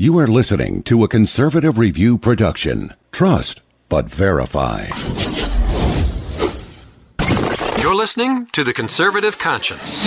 You are listening to a Conservative Review production. Trust, but verify. You're listening to The Conservative Conscience.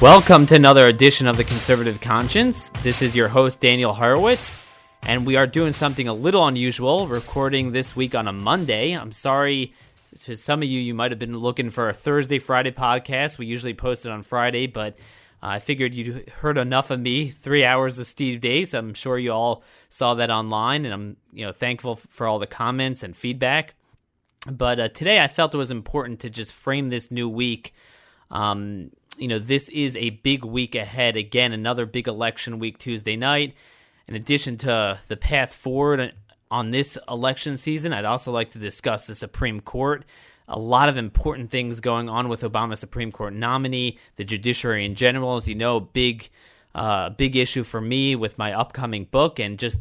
Welcome to another edition of the Conservative Conscience. This is your host, Daniel Horowitz, and we are doing something a little unusual, recording this week on a Monday. I'm sorry to some of you, you might have been looking for a Thursday, Friday podcast. We usually post it on Friday, but I figured you'd heard enough of me, three hours of Steve Deace. I'm sure you all saw that online, and I'm you know thankful for all the comments and feedback. But uh, today, I felt it was important to just frame this new week. Um, you know, this is a big week ahead. Again, another big election week Tuesday night. In addition to the path forward on this election season, I'd also like to discuss the Supreme Court. A lot of important things going on with Obama Supreme Court nominee, the judiciary in general. As you know, big, uh, big issue for me with my upcoming book. And just,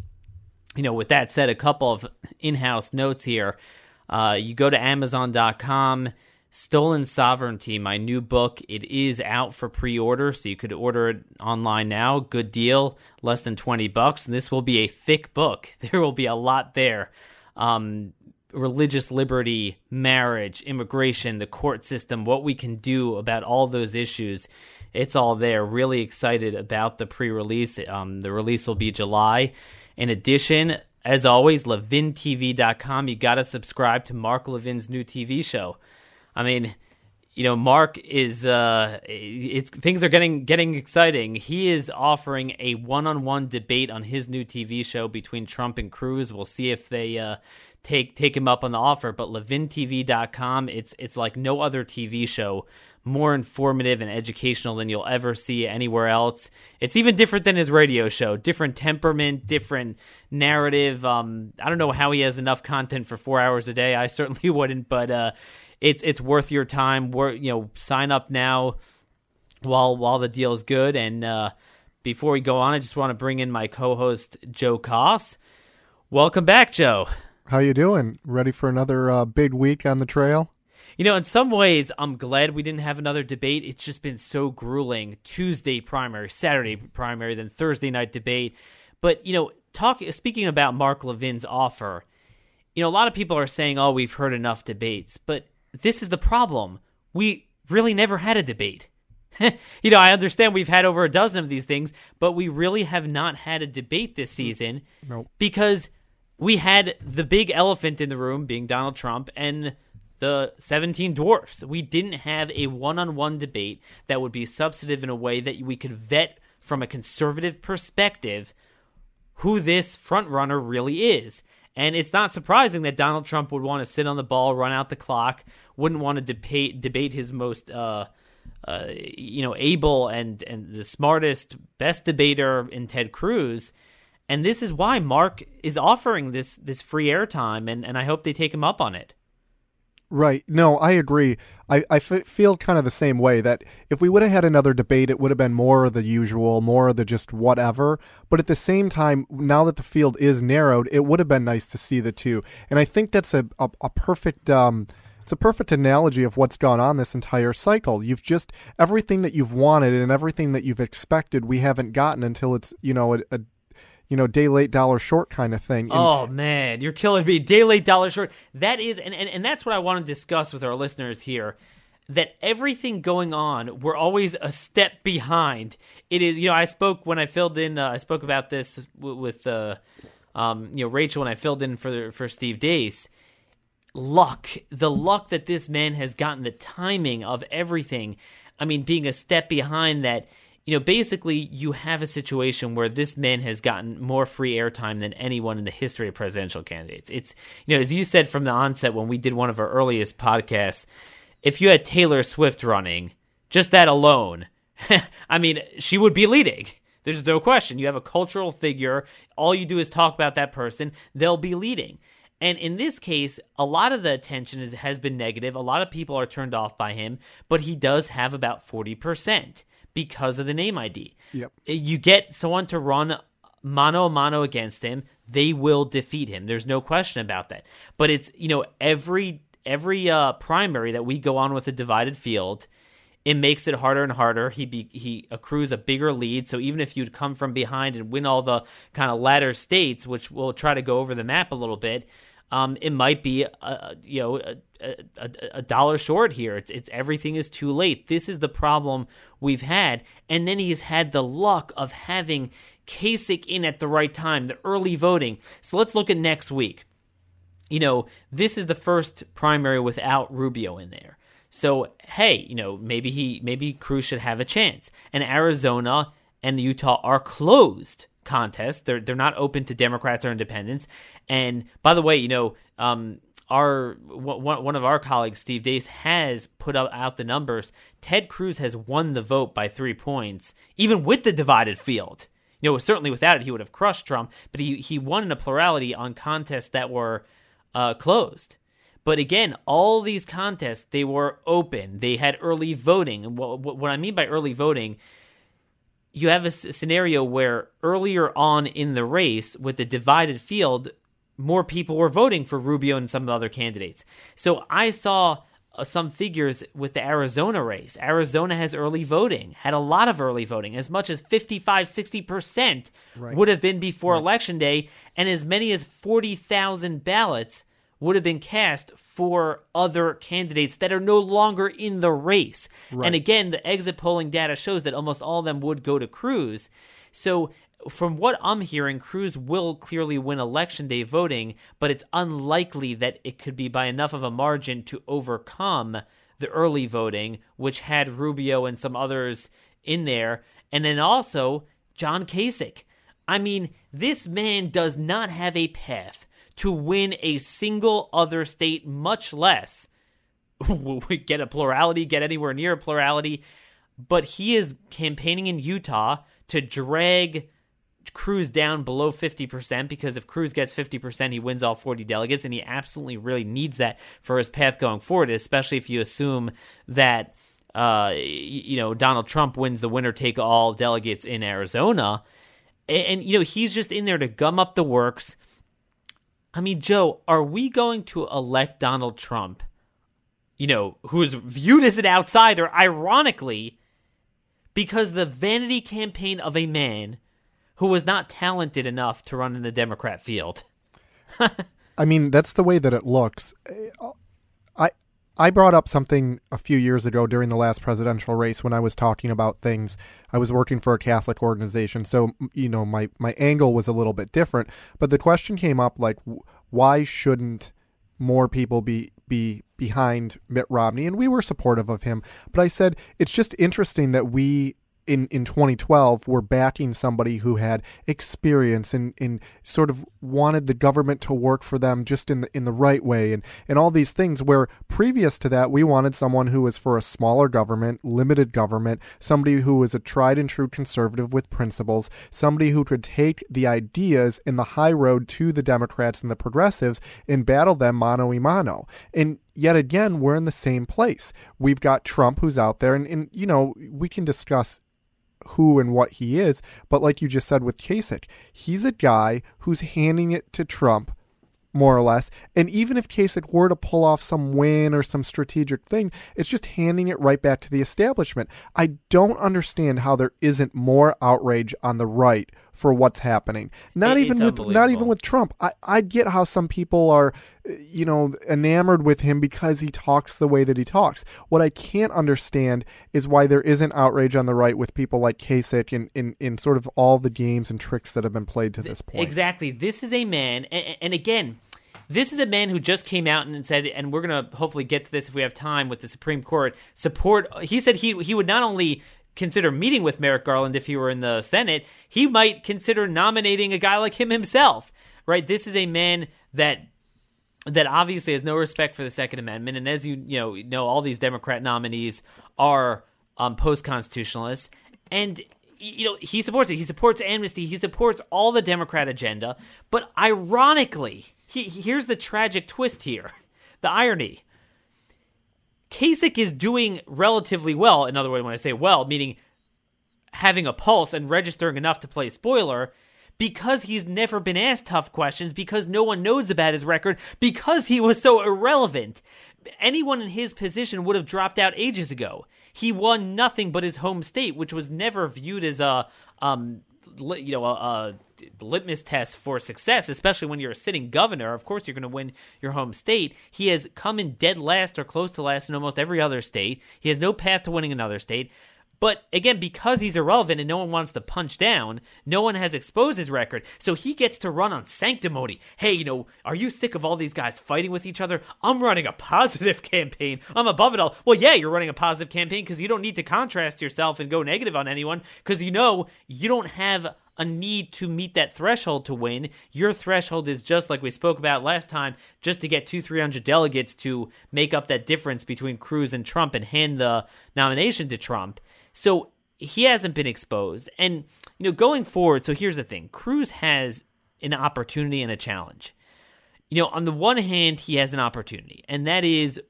you know, with that said, a couple of in house notes here. Uh, you go to Amazon.com Stolen Sovereignty, my new book. It is out for pre-order, so you could order it online now. Good deal, less than 20 bucks. And this will be a thick book. There will be a lot there. Um, religious liberty, marriage, immigration, the court system, what we can do about all those issues. It's all there. Really excited about the pre-release. Um, the release will be July. In addition, as always, LevinTV.com. You got to subscribe to Mark Levin's new TV show. I mean, you know, Mark is uh, it's things are getting getting exciting. He is offering a one-on-one debate on his new TV show between Trump and Cruz. We'll see if they uh, take take him up on the offer. But LevinTV.com, it's it's like no other TV show. More informative and educational than you'll ever see anywhere else. It's even different than his radio show. Different temperament, different narrative. Um, I don't know how he has enough content for four hours a day. I certainly wouldn't, but uh, it's it's worth your time. We're, you know, sign up now while while the deal is good. And uh, before we go on, I just want to bring in my co-host Joe Koss. Welcome back, Joe. How you doing? Ready for another uh, big week on the trail? You know, in some ways, I'm glad we didn't have another debate. It's just been so grueling. Tuesday primary, Saturday primary, then Thursday night debate. But you know, talk speaking about Mark Levin's offer. You know, a lot of people are saying, "Oh, we've heard enough debates," but this is the problem. We really never had a debate. you know, I understand we've had over a dozen of these things, but we really have not had a debate this mm, season nope. because we had the big elephant in the room being Donald Trump and the 17 dwarfs. We didn't have a one on one debate that would be substantive in a way that we could vet from a conservative perspective who this front runner really is. And it's not surprising that Donald Trump would want to sit on the ball, run out the clock, wouldn't want to debate debate his most uh, uh, you know able and and the smartest, best debater in Ted Cruz. And this is why Mark is offering this this free airtime, and, and I hope they take him up on it. Right. No, I agree. I, I f- feel kind of the same way that if we would have had another debate, it would have been more of the usual, more of the just whatever. But at the same time, now that the field is narrowed, it would have been nice to see the two. And I think that's a, a, a perfect. Um, it's a perfect analogy of what's gone on this entire cycle. You've just everything that you've wanted and everything that you've expected, we haven't gotten until it's you know a, a you know, day late, dollar short kind of thing. And oh man, you're killing me. Day late, dollar short. That is, and, and, and that's what I want to discuss with our listeners here. That everything going on, we're always a step behind. It is, you know, I spoke when I filled in. Uh, I spoke about this with, uh, um, you know, Rachel when I filled in for for Steve Deace. Luck, the luck that this man has gotten, the timing of everything. I mean, being a step behind that you know, basically, you have a situation where this man has gotten more free airtime than anyone in the history of presidential candidates. It's, you know, as you said from the onset when we did one of our earliest podcasts, if you had Taylor Swift running, just that alone, I mean, she would be leading. There's no question. You have a cultural figure. All you do is talk about that person, they'll be leading. And in this case, a lot of the attention is, has been negative. A lot of people are turned off by him, but he does have about 40% because of the name ID. Yep. You get someone to run mano a mano against him, they will defeat him. There's no question about that. But it's, you know, every every uh, primary that we go on with a divided field, it makes it harder and harder. He be, he accrues a bigger lead. So even if you'd come from behind and win all the kind of latter states, which we'll try to go over the map a little bit, um, it might be a, you know a, a, dollar short here. It's it's everything is too late. This is the problem we've had, and then he's had the luck of having Kasich in at the right time, the early voting. So let's look at next week. You know, this is the first primary without Rubio in there. So hey, you know maybe he maybe Cruz should have a chance. And Arizona and Utah are closed contests. They're they're not open to Democrats or independents. And by the way, you know, um, our one one of our colleagues, Steve Deace, has put out the numbers. Ted Cruz has won the vote by three points, even with the divided field. You know, certainly without it, he would have crushed Trump. But he he won in a plurality on contests that were uh, closed. But again, all these contests they were open. They had early voting. What, what I mean by early voting you have a scenario where earlier on in the race with the divided field, more people were voting for Rubio and some of the other candidates. So I saw uh, some figures with the Arizona race. Arizona has early voting, had a lot of early voting, as much as 55, 60% right. would have been before right. election day, and as many as 40,000 ballots would have been cast for other candidates that are no longer in the race. Right. And again, the exit polling data shows that almost all of them would go to Cruz. So, from what I'm hearing, Cruz will clearly win election day voting, but it's unlikely that it could be by enough of a margin to overcome the early voting, which had Rubio and some others in there. And then also, John Kasich. I mean, this man does not have a path to win a single other state, much less get a plurality, get anywhere near a plurality. But he is campaigning in Utah to drag Cruz down below 50% because if Cruz gets 50%, he wins all 40 delegates, and he absolutely really needs that for his path going forward, especially if you assume that. Uh, you know, Donald Trump wins the winner take all delegates in Arizona. And, and, you know, he's just in there to gum up the works, I mean, Joe, are we going to elect Donald Trump, you know, who is viewed as an outsider, ironically, because the vanity campaign of a man who was not talented enough to run in the Democrat field? I mean, that's the way that it looks. I I brought up something a few years ago during the last presidential race when I was talking about things. I was working for a Catholic organization, so you know my my angle was a little bit different. But the question came up like, why shouldn't more people be be behind Mitt Romney? And we were supportive of him, but I said it's just interesting that we in, in 2012 were backing somebody who had experience and, and sort of wanted the government to work for them just in the in the right way and, and all these things where previous to that we wanted someone who was for a smaller government, limited government, somebody who was a tried and true conservative with principles, somebody who could take the ideas in the high road to the Democrats and the progressives and battle them mano a mano. And yet again, we're in the same place. We've got Trump who's out there, and, and you know, we can discuss who and what he is. But like you just said with Kasich, he's a guy who's handing it to Trump more or less. And even if Kasich were to pull off some win or some strategic thing, it's just handing it right back to the establishment. I don't understand how there isn't more outrage on the right for what's happening. Not it, even with not even with Trump. I, I get how some people are you know enamored with him because he talks the way that he talks. What I can't understand is why there isn't outrage on the right with people like Kasich in, in, in sort of all the games and tricks that have been played to this point. Exactly. This is a man and, and again this is a man who just came out and said, and we're going to hopefully get to this if we have time with the Supreme Court support. He said he he would not only consider meeting with Merrick Garland if he were in the Senate, he might consider nominating a guy like him himself. Right? This is a man that that obviously has no respect for the Second Amendment, and as you you know know, all these Democrat nominees are um, post constitutionalists, and you know he supports it. He supports amnesty. He supports all the Democrat agenda. But ironically, he, here's the tragic twist here, the irony. Kasich is doing relatively well. In other words, when I say well, meaning having a pulse and registering enough to play spoiler because he's never been asked tough questions, because no one knows about his record, because he was so irrelevant. Anyone in his position would have dropped out ages ago. He won nothing but his home state, which was never viewed as a um, you know, a, a, litmus test for success, especially when you're a sitting governor. Of course, you're going to win your home state. He has come in dead last or close to last in almost every other state. He has no path to winning another state. But again, because he's irrelevant and no one wants to punch down, no one has exposed his record. So he gets to run on sanctimony. Hey, you know, are you sick of all these guys fighting with each other? I'm running a positive campaign. I'm above it all. Well, yeah, you're running a positive campaign because you don't need to contrast yourself and go negative on anyone because you know you don't have a need to meet that threshold to win. Your threshold is just like we spoke about last time, just to get two, three hundred delegates to make up that difference between Cruz and Trump and hand the nomination to Trump. So he hasn't been exposed. And, you know, going forward, so here's the thing Cruz has an opportunity and a challenge. You know, on the one hand, he has an opportunity, and that is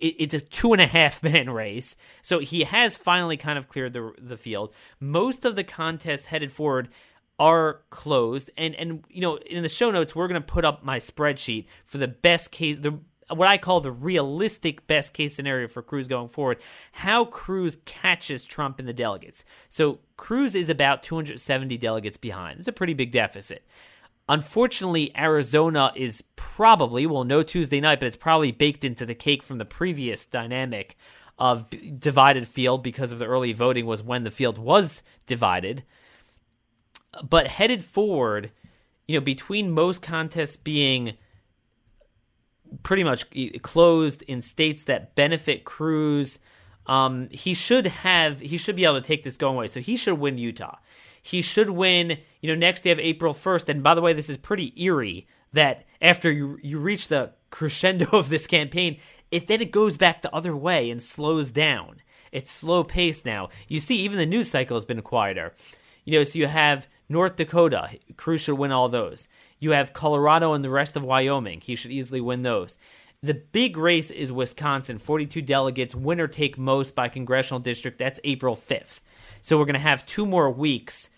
it's a two and a half man race. So he has finally kind of cleared the the field. Most of the contests headed forward are closed and and you know in the show notes we're going to put up my spreadsheet for the best case the what I call the realistic best case scenario for Cruz going forward, how Cruz catches Trump in the delegates. So Cruz is about 270 delegates behind. It's a pretty big deficit. Unfortunately, Arizona is probably, well, no Tuesday night, but it's probably baked into the cake from the previous dynamic of divided field because of the early voting was when the field was divided. But headed forward, you know, between most contests being pretty much closed in states that benefit Cruz. Um, he should have he should be able to take this going away. So he should win Utah. He should win. You know, next day of April first. And by the way, this is pretty eerie that after you you reach the crescendo of this campaign, it then it goes back the other way and slows down. It's slow pace now. You see, even the news cycle has been quieter. You know, so you have North Dakota. Cruz should win all those. You have Colorado and the rest of Wyoming. He should easily win those. The big race is Wisconsin, 42 delegates, winner take most by congressional district. That's April 5th. So we're going to have two more weeks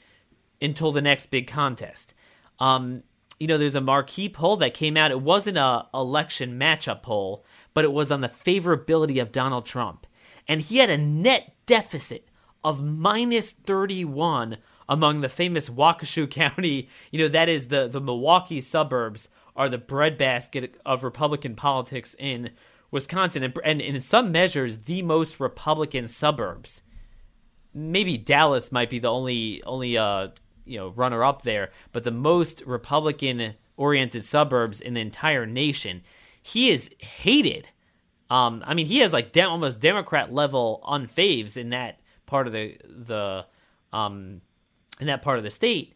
until the next big contest. Um, you know, there's a marquee poll that came out. It wasn't a election matchup poll, but it was on the favorability of Donald Trump. And he had a net deficit of minus 31 among the famous Waukesha County, you know, that is the, the Milwaukee suburbs are the breadbasket of Republican politics in Wisconsin, and, and in some measures, the most Republican suburbs. Maybe Dallas might be the only only uh you know runner up there, but the most Republican oriented suburbs in the entire nation. He is hated. Um, I mean, he has like de- almost Democrat level unfaves in that part of the the um in that part of the state.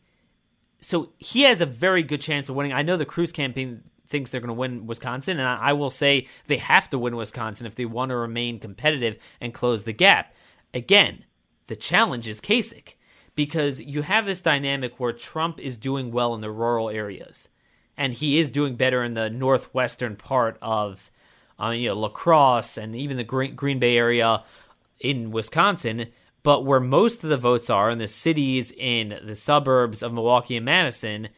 So he has a very good chance of winning. I know the Cruz campaign thinks they're going to win Wisconsin, and I will say they have to win Wisconsin if they want to remain competitive and close the gap. Again, the challenge is Kasich because you have this dynamic where Trump is doing well in the rural areas, and he is doing better in the northwestern part of, uh, you know, La Crosse and even the Green, Green Bay area in Wisconsin. But where most of the votes are in the cities in the suburbs of Milwaukee and Madison,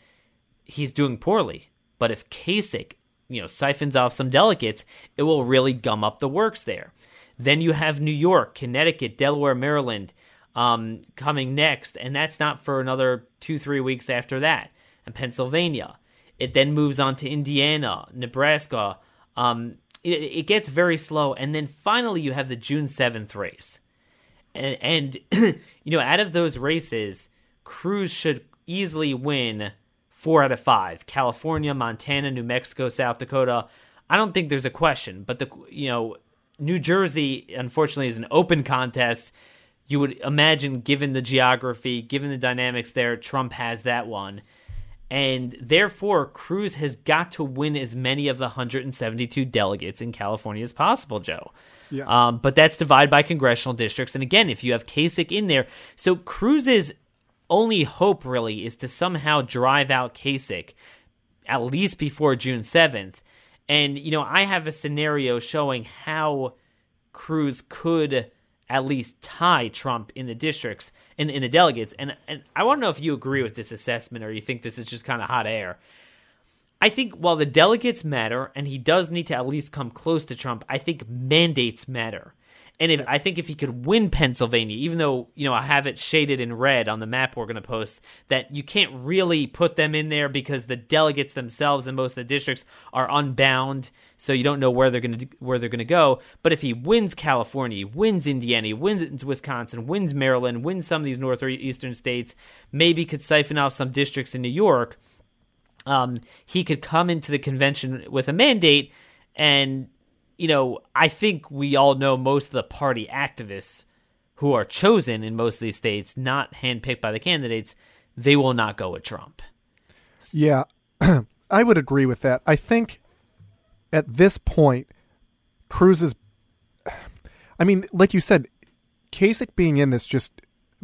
he's doing poorly. But if Kasich, you know, siphons off some delegates, it will really gum up the works there. Then you have New York, Connecticut, Delaware, Maryland um, coming next, and that's not for another two, three weeks after that. And Pennsylvania. It then moves on to Indiana, Nebraska. Um, it, it gets very slow. And then finally, you have the June 7th race and, and you know, out of those races, Cruz should easily win four out of five. California, Montana, New Mexico, South Dakota. I don't think there's a question, but the you know, New Jersey unfortunately is an open contest. You would imagine, given the geography, given the dynamics there, Trump has that one. And therefore, Cruz has got to win as many of the 172 delegates in California as possible, Joe. Yeah. Um, but that's divided by congressional districts. And again, if you have Kasich in there, so Cruz's only hope really is to somehow drive out Kasich at least before June 7th. And, you know, I have a scenario showing how Cruz could at least tie Trump in the districts, in, in the delegates. And, and I want to know if you agree with this assessment or you think this is just kind of hot air. I think while the delegates matter, and he does need to at least come close to Trump, I think mandates matter. And if, I think if he could win Pennsylvania, even though you know I have it shaded in red on the map we're going to post, that you can't really put them in there because the delegates themselves in most of the districts are unbound, so you don't know where they're going to where they're going to go. But if he wins California, wins Indiana, wins Wisconsin, wins Maryland, wins some of these northeastern states, maybe could siphon off some districts in New York. Um, he could come into the convention with a mandate and you know, I think we all know most of the party activists who are chosen in most of these states, not handpicked by the candidates, they will not go with Trump. Yeah, I would agree with that. I think at this point, Cruz is. I mean, like you said, Kasich being in this just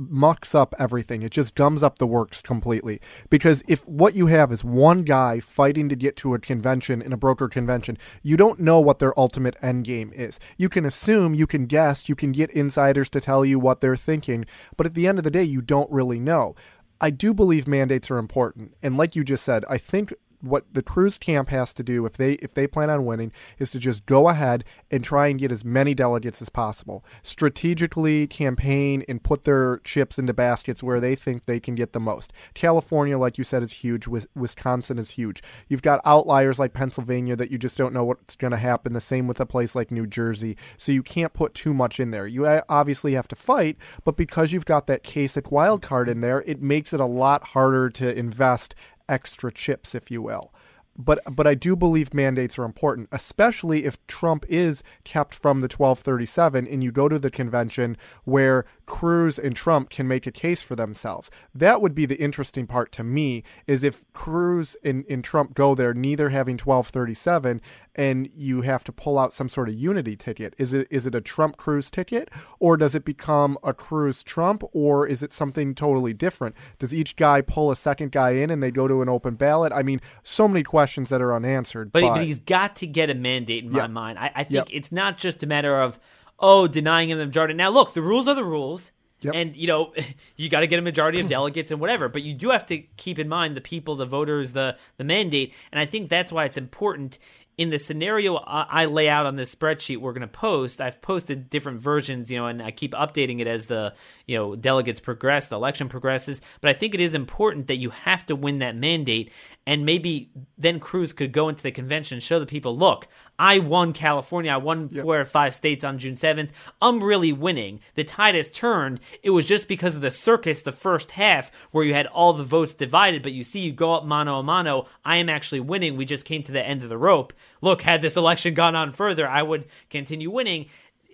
mucks up everything. It just gums up the works completely. Because if what you have is one guy fighting to get to a convention in a broker convention, you don't know what their ultimate end game is. You can assume, you can guess, you can get insiders to tell you what they're thinking, but at the end of the day, you don't really know. I do believe mandates are important. And like you just said, I think what the Cruz camp has to do if they if they plan on winning is to just go ahead and try and get as many delegates as possible. Strategically campaign and put their chips into baskets where they think they can get the most. California, like you said, is huge. Wisconsin is huge. You've got outliers like Pennsylvania that you just don't know what's going to happen. The same with a place like New Jersey. So you can't put too much in there. You uh, obviously have to fight, but because you've got that Kasich wild card in there, it makes it a lot harder to invest extra chips, if you will but but I do believe mandates are important, especially if Trump is kept from the 1237 and you go to the convention where Cruz and Trump can make a case for themselves. That would be the interesting part to me is if Cruz and, and Trump go there neither having 1237 and you have to pull out some sort of unity ticket. Is it is it a Trump Cruz ticket or does it become a Cruz Trump or is it something totally different? Does each guy pull a second guy in and they go to an open ballot? I mean, so many questions questions that are unanswered. But, but, but he's got to get a mandate in my mind. I, I think yep. it's not just a matter of oh denying him the majority. Now look, the rules are the rules. Yep. And you know, you got to get a majority of delegates and whatever, but you do have to keep in mind the people, the voters, the the mandate, and I think that's why it's important in the scenario I lay out on this spreadsheet we're going to post, I've posted different versions, you know, and I keep updating it as the, you know, delegates progress, the election progresses. But I think it is important that you have to win that mandate. And maybe then Cruz could go into the convention and show the people, look, I won California. I won yep. four or five states on June 7th. I'm really winning. The tide has turned. It was just because of the circus the first half where you had all the votes divided, but you see, you go up mano a mano. I am actually winning. We just came to the end of the rope. Look, had this election gone on further, I would continue winning.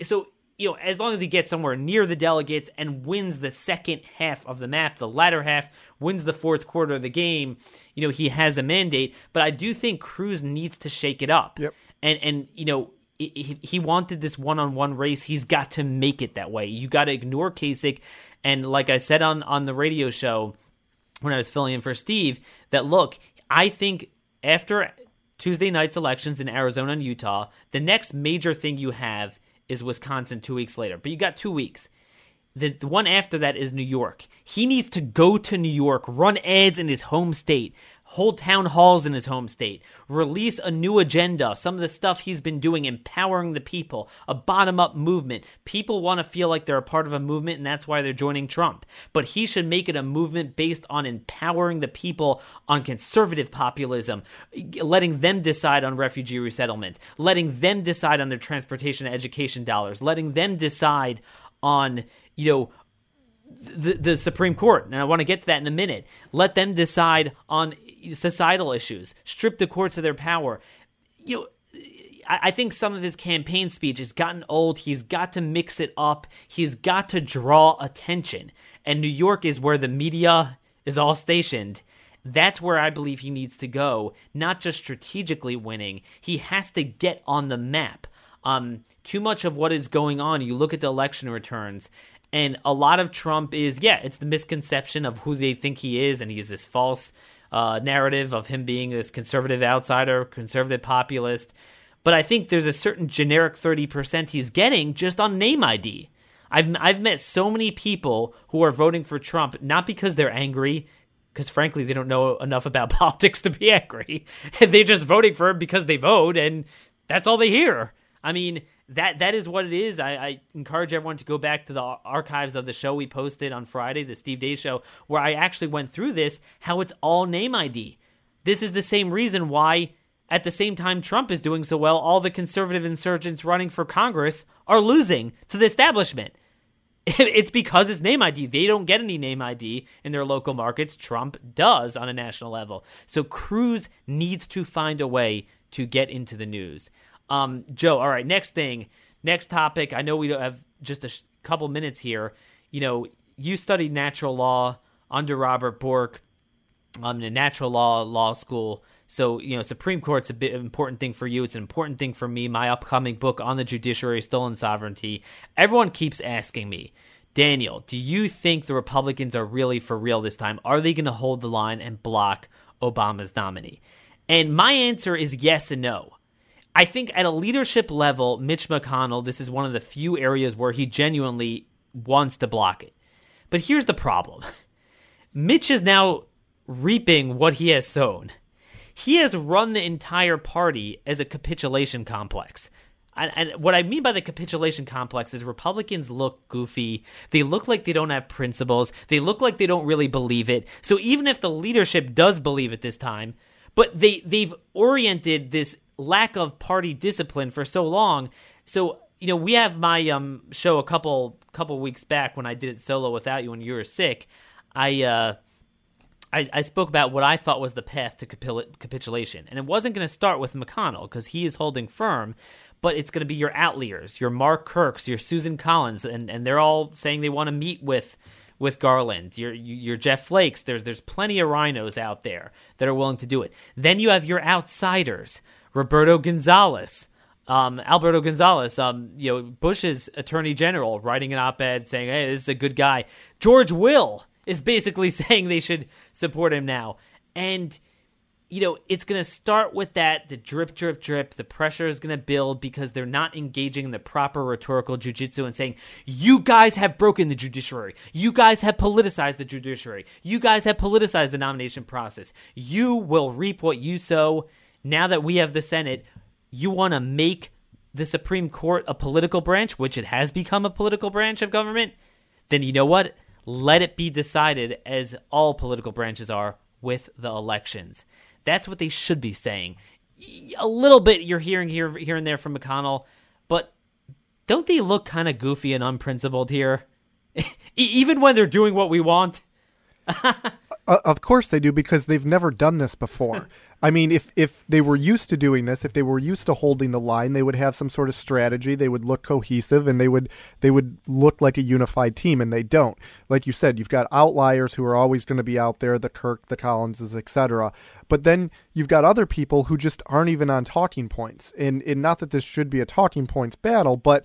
So you know, as long as he gets somewhere near the delegates and wins the second half of the map, the latter half, wins the fourth quarter of the game, you know, he has a mandate. But I do think Cruz needs to shake it up. Yep and and you know he wanted this one-on-one race. He's got to make it that way. You got to ignore Kasich, and like I said on on the radio show when I was filling in for Steve, that look, I think after Tuesday night's elections in Arizona and Utah, the next major thing you have is Wisconsin two weeks later. But you got two weeks. The, the one after that is New York. He needs to go to New York, run ads in his home state, hold town halls in his home state, release a new agenda, some of the stuff he's been doing, empowering the people, a bottom up movement. People want to feel like they're a part of a movement, and that's why they're joining Trump. But he should make it a movement based on empowering the people on conservative populism, letting them decide on refugee resettlement, letting them decide on their transportation and education dollars, letting them decide on, you know, the, the Supreme Court, and I want to get to that in a minute. Let them decide on societal issues, strip the courts of their power. You know, I think some of his campaign speech has gotten old. He's got to mix it up. He's got to draw attention. And New York is where the media is all stationed. That's where I believe he needs to go, not just strategically winning. He has to get on the map. Um, too much of what is going on, you look at the election returns, and a lot of Trump is, yeah, it's the misconception of who they think he is, and he's this false uh, narrative of him being this conservative outsider, conservative populist. But I think there's a certain generic 30% he's getting just on name ID. I've, I've met so many people who are voting for Trump not because they're angry, because frankly they don't know enough about politics to be angry. They're just voting for him because they vote, and that's all they hear. I mean, that that is what it is. I, I, encourage everyone to go back to the archives of the show we posted on Friday, the Steve Deace show, where I actually went through this, how it's all name ID. This is the same reason why, at the same time Trump is doing so well, all the conservative insurgents running for Congress are losing to the establishment. It's because it's name ID. They don't get any name ID in their local markets. Trump does on a national level. So Cruz needs to find a way to get into the news. Um, Joe, all right, next thing, next topic. I know we have just a sh- couple minutes here. You know, you studied natural law under Robert Bork um, in a natural law law school. So, you know, Supreme Court's a bit important thing for you. It's an important thing for me. My upcoming book on the judiciary, Stolen Sovereignty. Everyone keeps asking me, Daniel, do you think the Republicans are really for real this time? Are they going to hold the line and block Obama's nominee? And my answer is yes and no. I think at a leadership level, Mitch McConnell, this is one of the few areas where he genuinely wants to block it. But here's the problem Mitch is now reaping what he has sown. He has run the entire party as a capitulation complex. And, and, what I mean by the capitulation complex is Republicans look goofy. They look like they don't have principles. They look like they don't really believe it. So even if the leadership does believe it this time, but they they've oriented this lack of party discipline for so long. So you know, we have my um show a couple couple weeks back when I did it solo without you when you were sick. I uh I, I spoke about what I thought was the path to capil- capitulation, and it wasn't going to start with McConnell because he is holding firm, but it's going to be your outliers, your Mark Kirks, your Susan Collins, and and they're all saying they want to meet with with Garland, your your Jeff Flakes. There's there's plenty of RINOs out there that are willing to do it. Then you have your outsiders Roberto Gonzalez, Um, Alberto Gonzalez, um, you know, Bush's attorney general, writing an op ed saying, hey, this is a good guy. George Will is basically saying they should support him now. And, you know, it's going to start with that the drip, drip, drip. The pressure is going to build because they're not engaging in the proper rhetorical jujitsu and saying, you guys have broken the judiciary. You guys have politicized the judiciary. You guys have politicized the nomination process. You will reap what you sow now that we have the Senate, you want to make the Supreme Court a political branch, which it has become a political branch of government, then you know what? Let it be decided as all political branches are with the elections. That's what they should be saying. A little bit you're hearing here here and there from McConnell, but don't they look kind of goofy and unprincipled here? Even when they're doing what we want? Uh, of course they do because they've never done this before. I mean, if if they were used to doing this, if they were used to holding the line, they would have some sort of strategy. They would look cohesive and they would they would look like a unified team, and they don't. Like you said, you've got outliers who are always going to be out there, the Kirk, the Collinses, etc. But then you've got other people who just aren't even on talking points. And, and not that this should be a talking points battle, but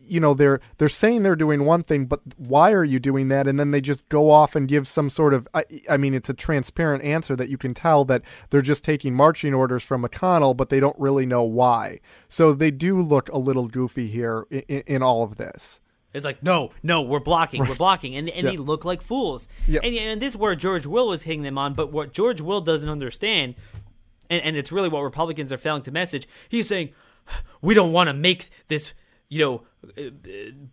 you know they're they're saying they're doing one thing but why are you doing that? And then they just go off and give some sort of I, I, mean it's a transparent answer that you can tell that they're just taking marching orders from McConnell but they don't really know why. So they do look a little goofy here in, in all of this. It's like no no we're blocking we're blocking. And, and yeah. they look like fools. Yeah. and, and this is where George Will was hitting them on but what George Will doesn't understand and, and it's really what Republicans are failing to message he's saying we don't want to make this you know, uh,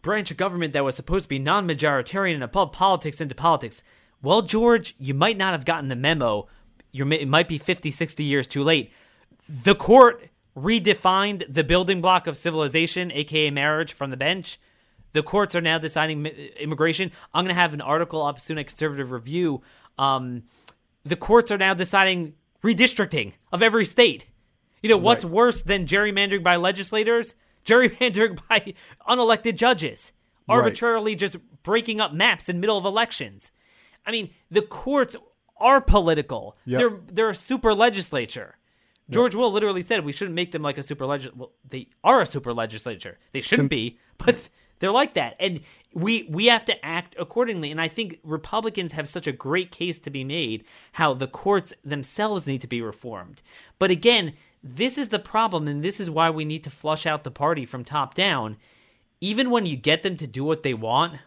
branch of government that was supposed to be non majoritarian and above politics into politics. Well, George, you might not have gotten the memo. You're, it might be 50, 60 years too late. The court redefined the building block of civilization, aka marriage, from the bench. The courts are now deciding immigration. I'm going to have an article up soon at Conservative Review. Um, the courts are now deciding redistricting of every state. You know, what's right. worse than gerrymandering by legislators? Gerrymandering by unelected judges, arbitrarily right. just breaking up maps in middle of elections. I mean, the courts are political. Yep. They're they're a super legislature. George yep. Will literally said we shouldn't make them like a super legislature. Well, they are a super legislature. They shouldn't Sim- be, but They're like that. And we we have to act accordingly and i think republicans have such a great case to be made how the courts themselves need to be reformed but again this is the problem and this is why we need to flush out the party from top down. Even when you get them to do what they want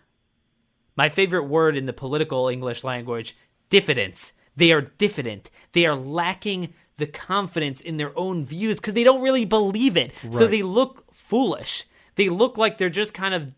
my favorite word in the political english language diffidence. They are diffident. They are lacking the confidence in their own views because they don't really believe it. So they look foolish. They look like they're just kind of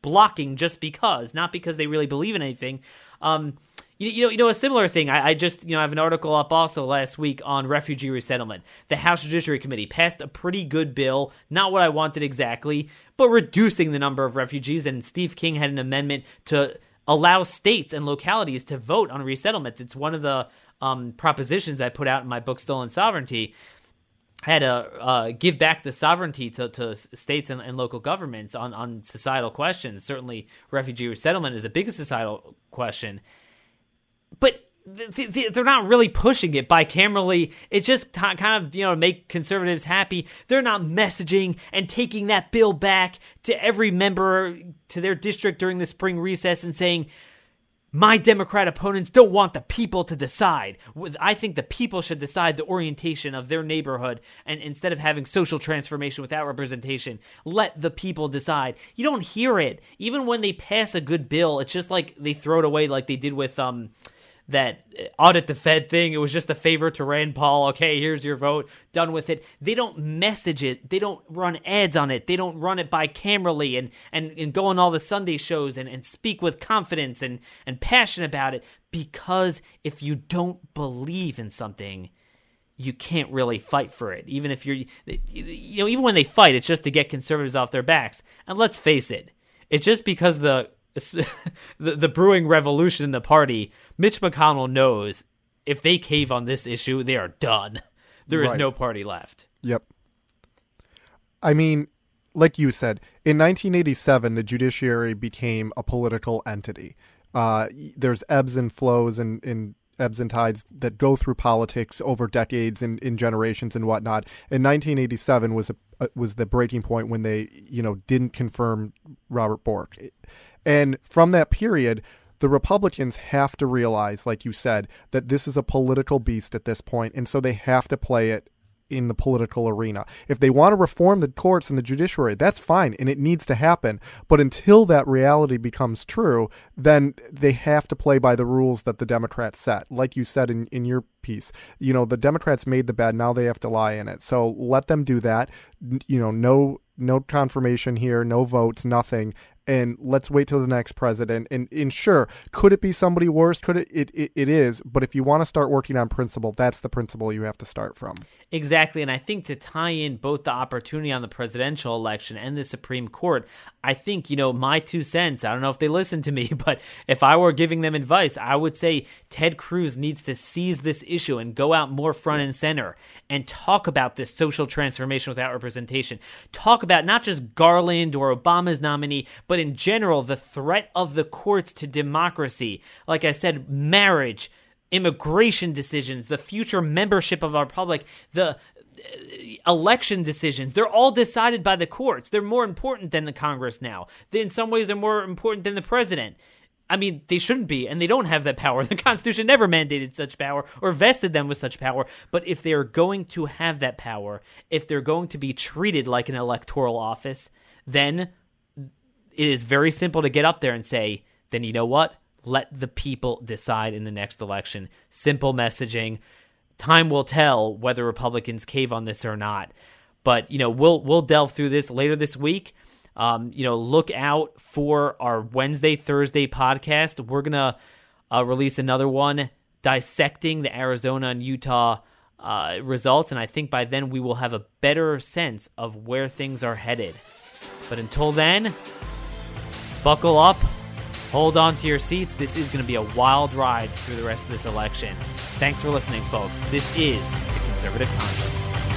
blocking just because, not because they really believe in anything. Um, you, you know, you know, a similar thing. I, I just, you know, I have an article up also last week on refugee resettlement. The House Judiciary Committee passed a pretty good bill, not what I wanted exactly, but reducing the number of refugees. And Steve King had an amendment to allow states and localities to vote on resettlement. It's one of the um, propositions I put out in my book, Stolen Sovereignty had to uh, give back the sovereignty to, to states and, and local governments on, on societal questions. Certainly, refugee resettlement is a big societal question, but th- th- they're not really pushing it bicamerally. It's just kind of you know make conservatives happy. They're not messaging and taking that bill back to every member to their district during the spring recess and saying my Democrat opponents don't want the people to decide. I think the people should decide the orientation of their neighborhood, and instead of having social transformation without representation, let the people decide. You don't hear it, even when they pass a good bill. It's just like they throw it away, like they did with um that audit the Fed thing. It was just a favor to Rand Paul. Okay, here's your vote. Done with it. They don't message it. They don't run ads on it. They don't run it bicamerally and and, and go on all the Sunday shows and, and speak with confidence and, and passion about it. Because if you don't believe in something, you can't really fight for it. Even if you're, you know, even when they fight, it's just to get conservatives off their backs. And let's face it, it's just because the the, the brewing revolution in the party. Mitch McConnell knows if they cave on this issue, they are done. There is Right. no party left. Yep. I mean, like you said, in 1987, the judiciary became a political entity. Uh, there's ebbs and flows and, and ebbs and tides that go through politics over decades and in generations and whatnot. And 1987 was a, uh, was the breaking point when they, you know, didn't confirm Robert Bork. And from that period, the Republicans have to realize, like you said, that this is a political beast at this point, and so they have to play it in the political arena. If they want to reform the courts and the judiciary, that's fine, and it needs to happen. But until that reality becomes true, then they have to play by the rules that the Democrats set. Like you said in, in your piece, you know, the Democrats made the bed, now they have to lie in it. So let them do that. You know, no no confirmation here, no votes, nothing. And let's wait till the next president. And, and sure, could it be somebody worse? Could it? It, it, it is. But if you want to start working on principle, that's the principle you have to start from. Exactly. And I think to tie in both the opportunity on the presidential election and the Supreme Court, I think, you know, my two cents, I don't know if they listen to me, but if I were giving them advice, I would say Ted Cruz needs to seize this issue and go out more front and center and talk about this social transformation without representation. Talk about not just Garland or Obama's nominee, but in general, the threat of the courts to democracy. Like I said, marriage immigration decisions, the future membership of our republic, the uh, election decisions, they're all decided by the courts. They're more important than the Congress now. In some ways, are more important than the president. I mean, they shouldn't be, and they don't have that power. The Constitution never mandated such power or vested them with such power. But if they are going to have that power, if they're going to be treated like an electoral office, then it is very simple to get up there and say, then you know what? Let the people decide in the next election. Simple messaging. Time will tell whether Republicans cave on this or not. But you know, we'll we'll delve through this later this week. Um, you know, look out for our Wednesday Thursday podcast. We're gonna uh, release another one dissecting the Arizona and Utah uh, results, and I think by then we will have a better sense of where things are headed. But until then, buckle up, hold on to your seats. This is going to be a wild ride through the rest of this election. Thanks for listening, folks. This is the Conservative Conscience.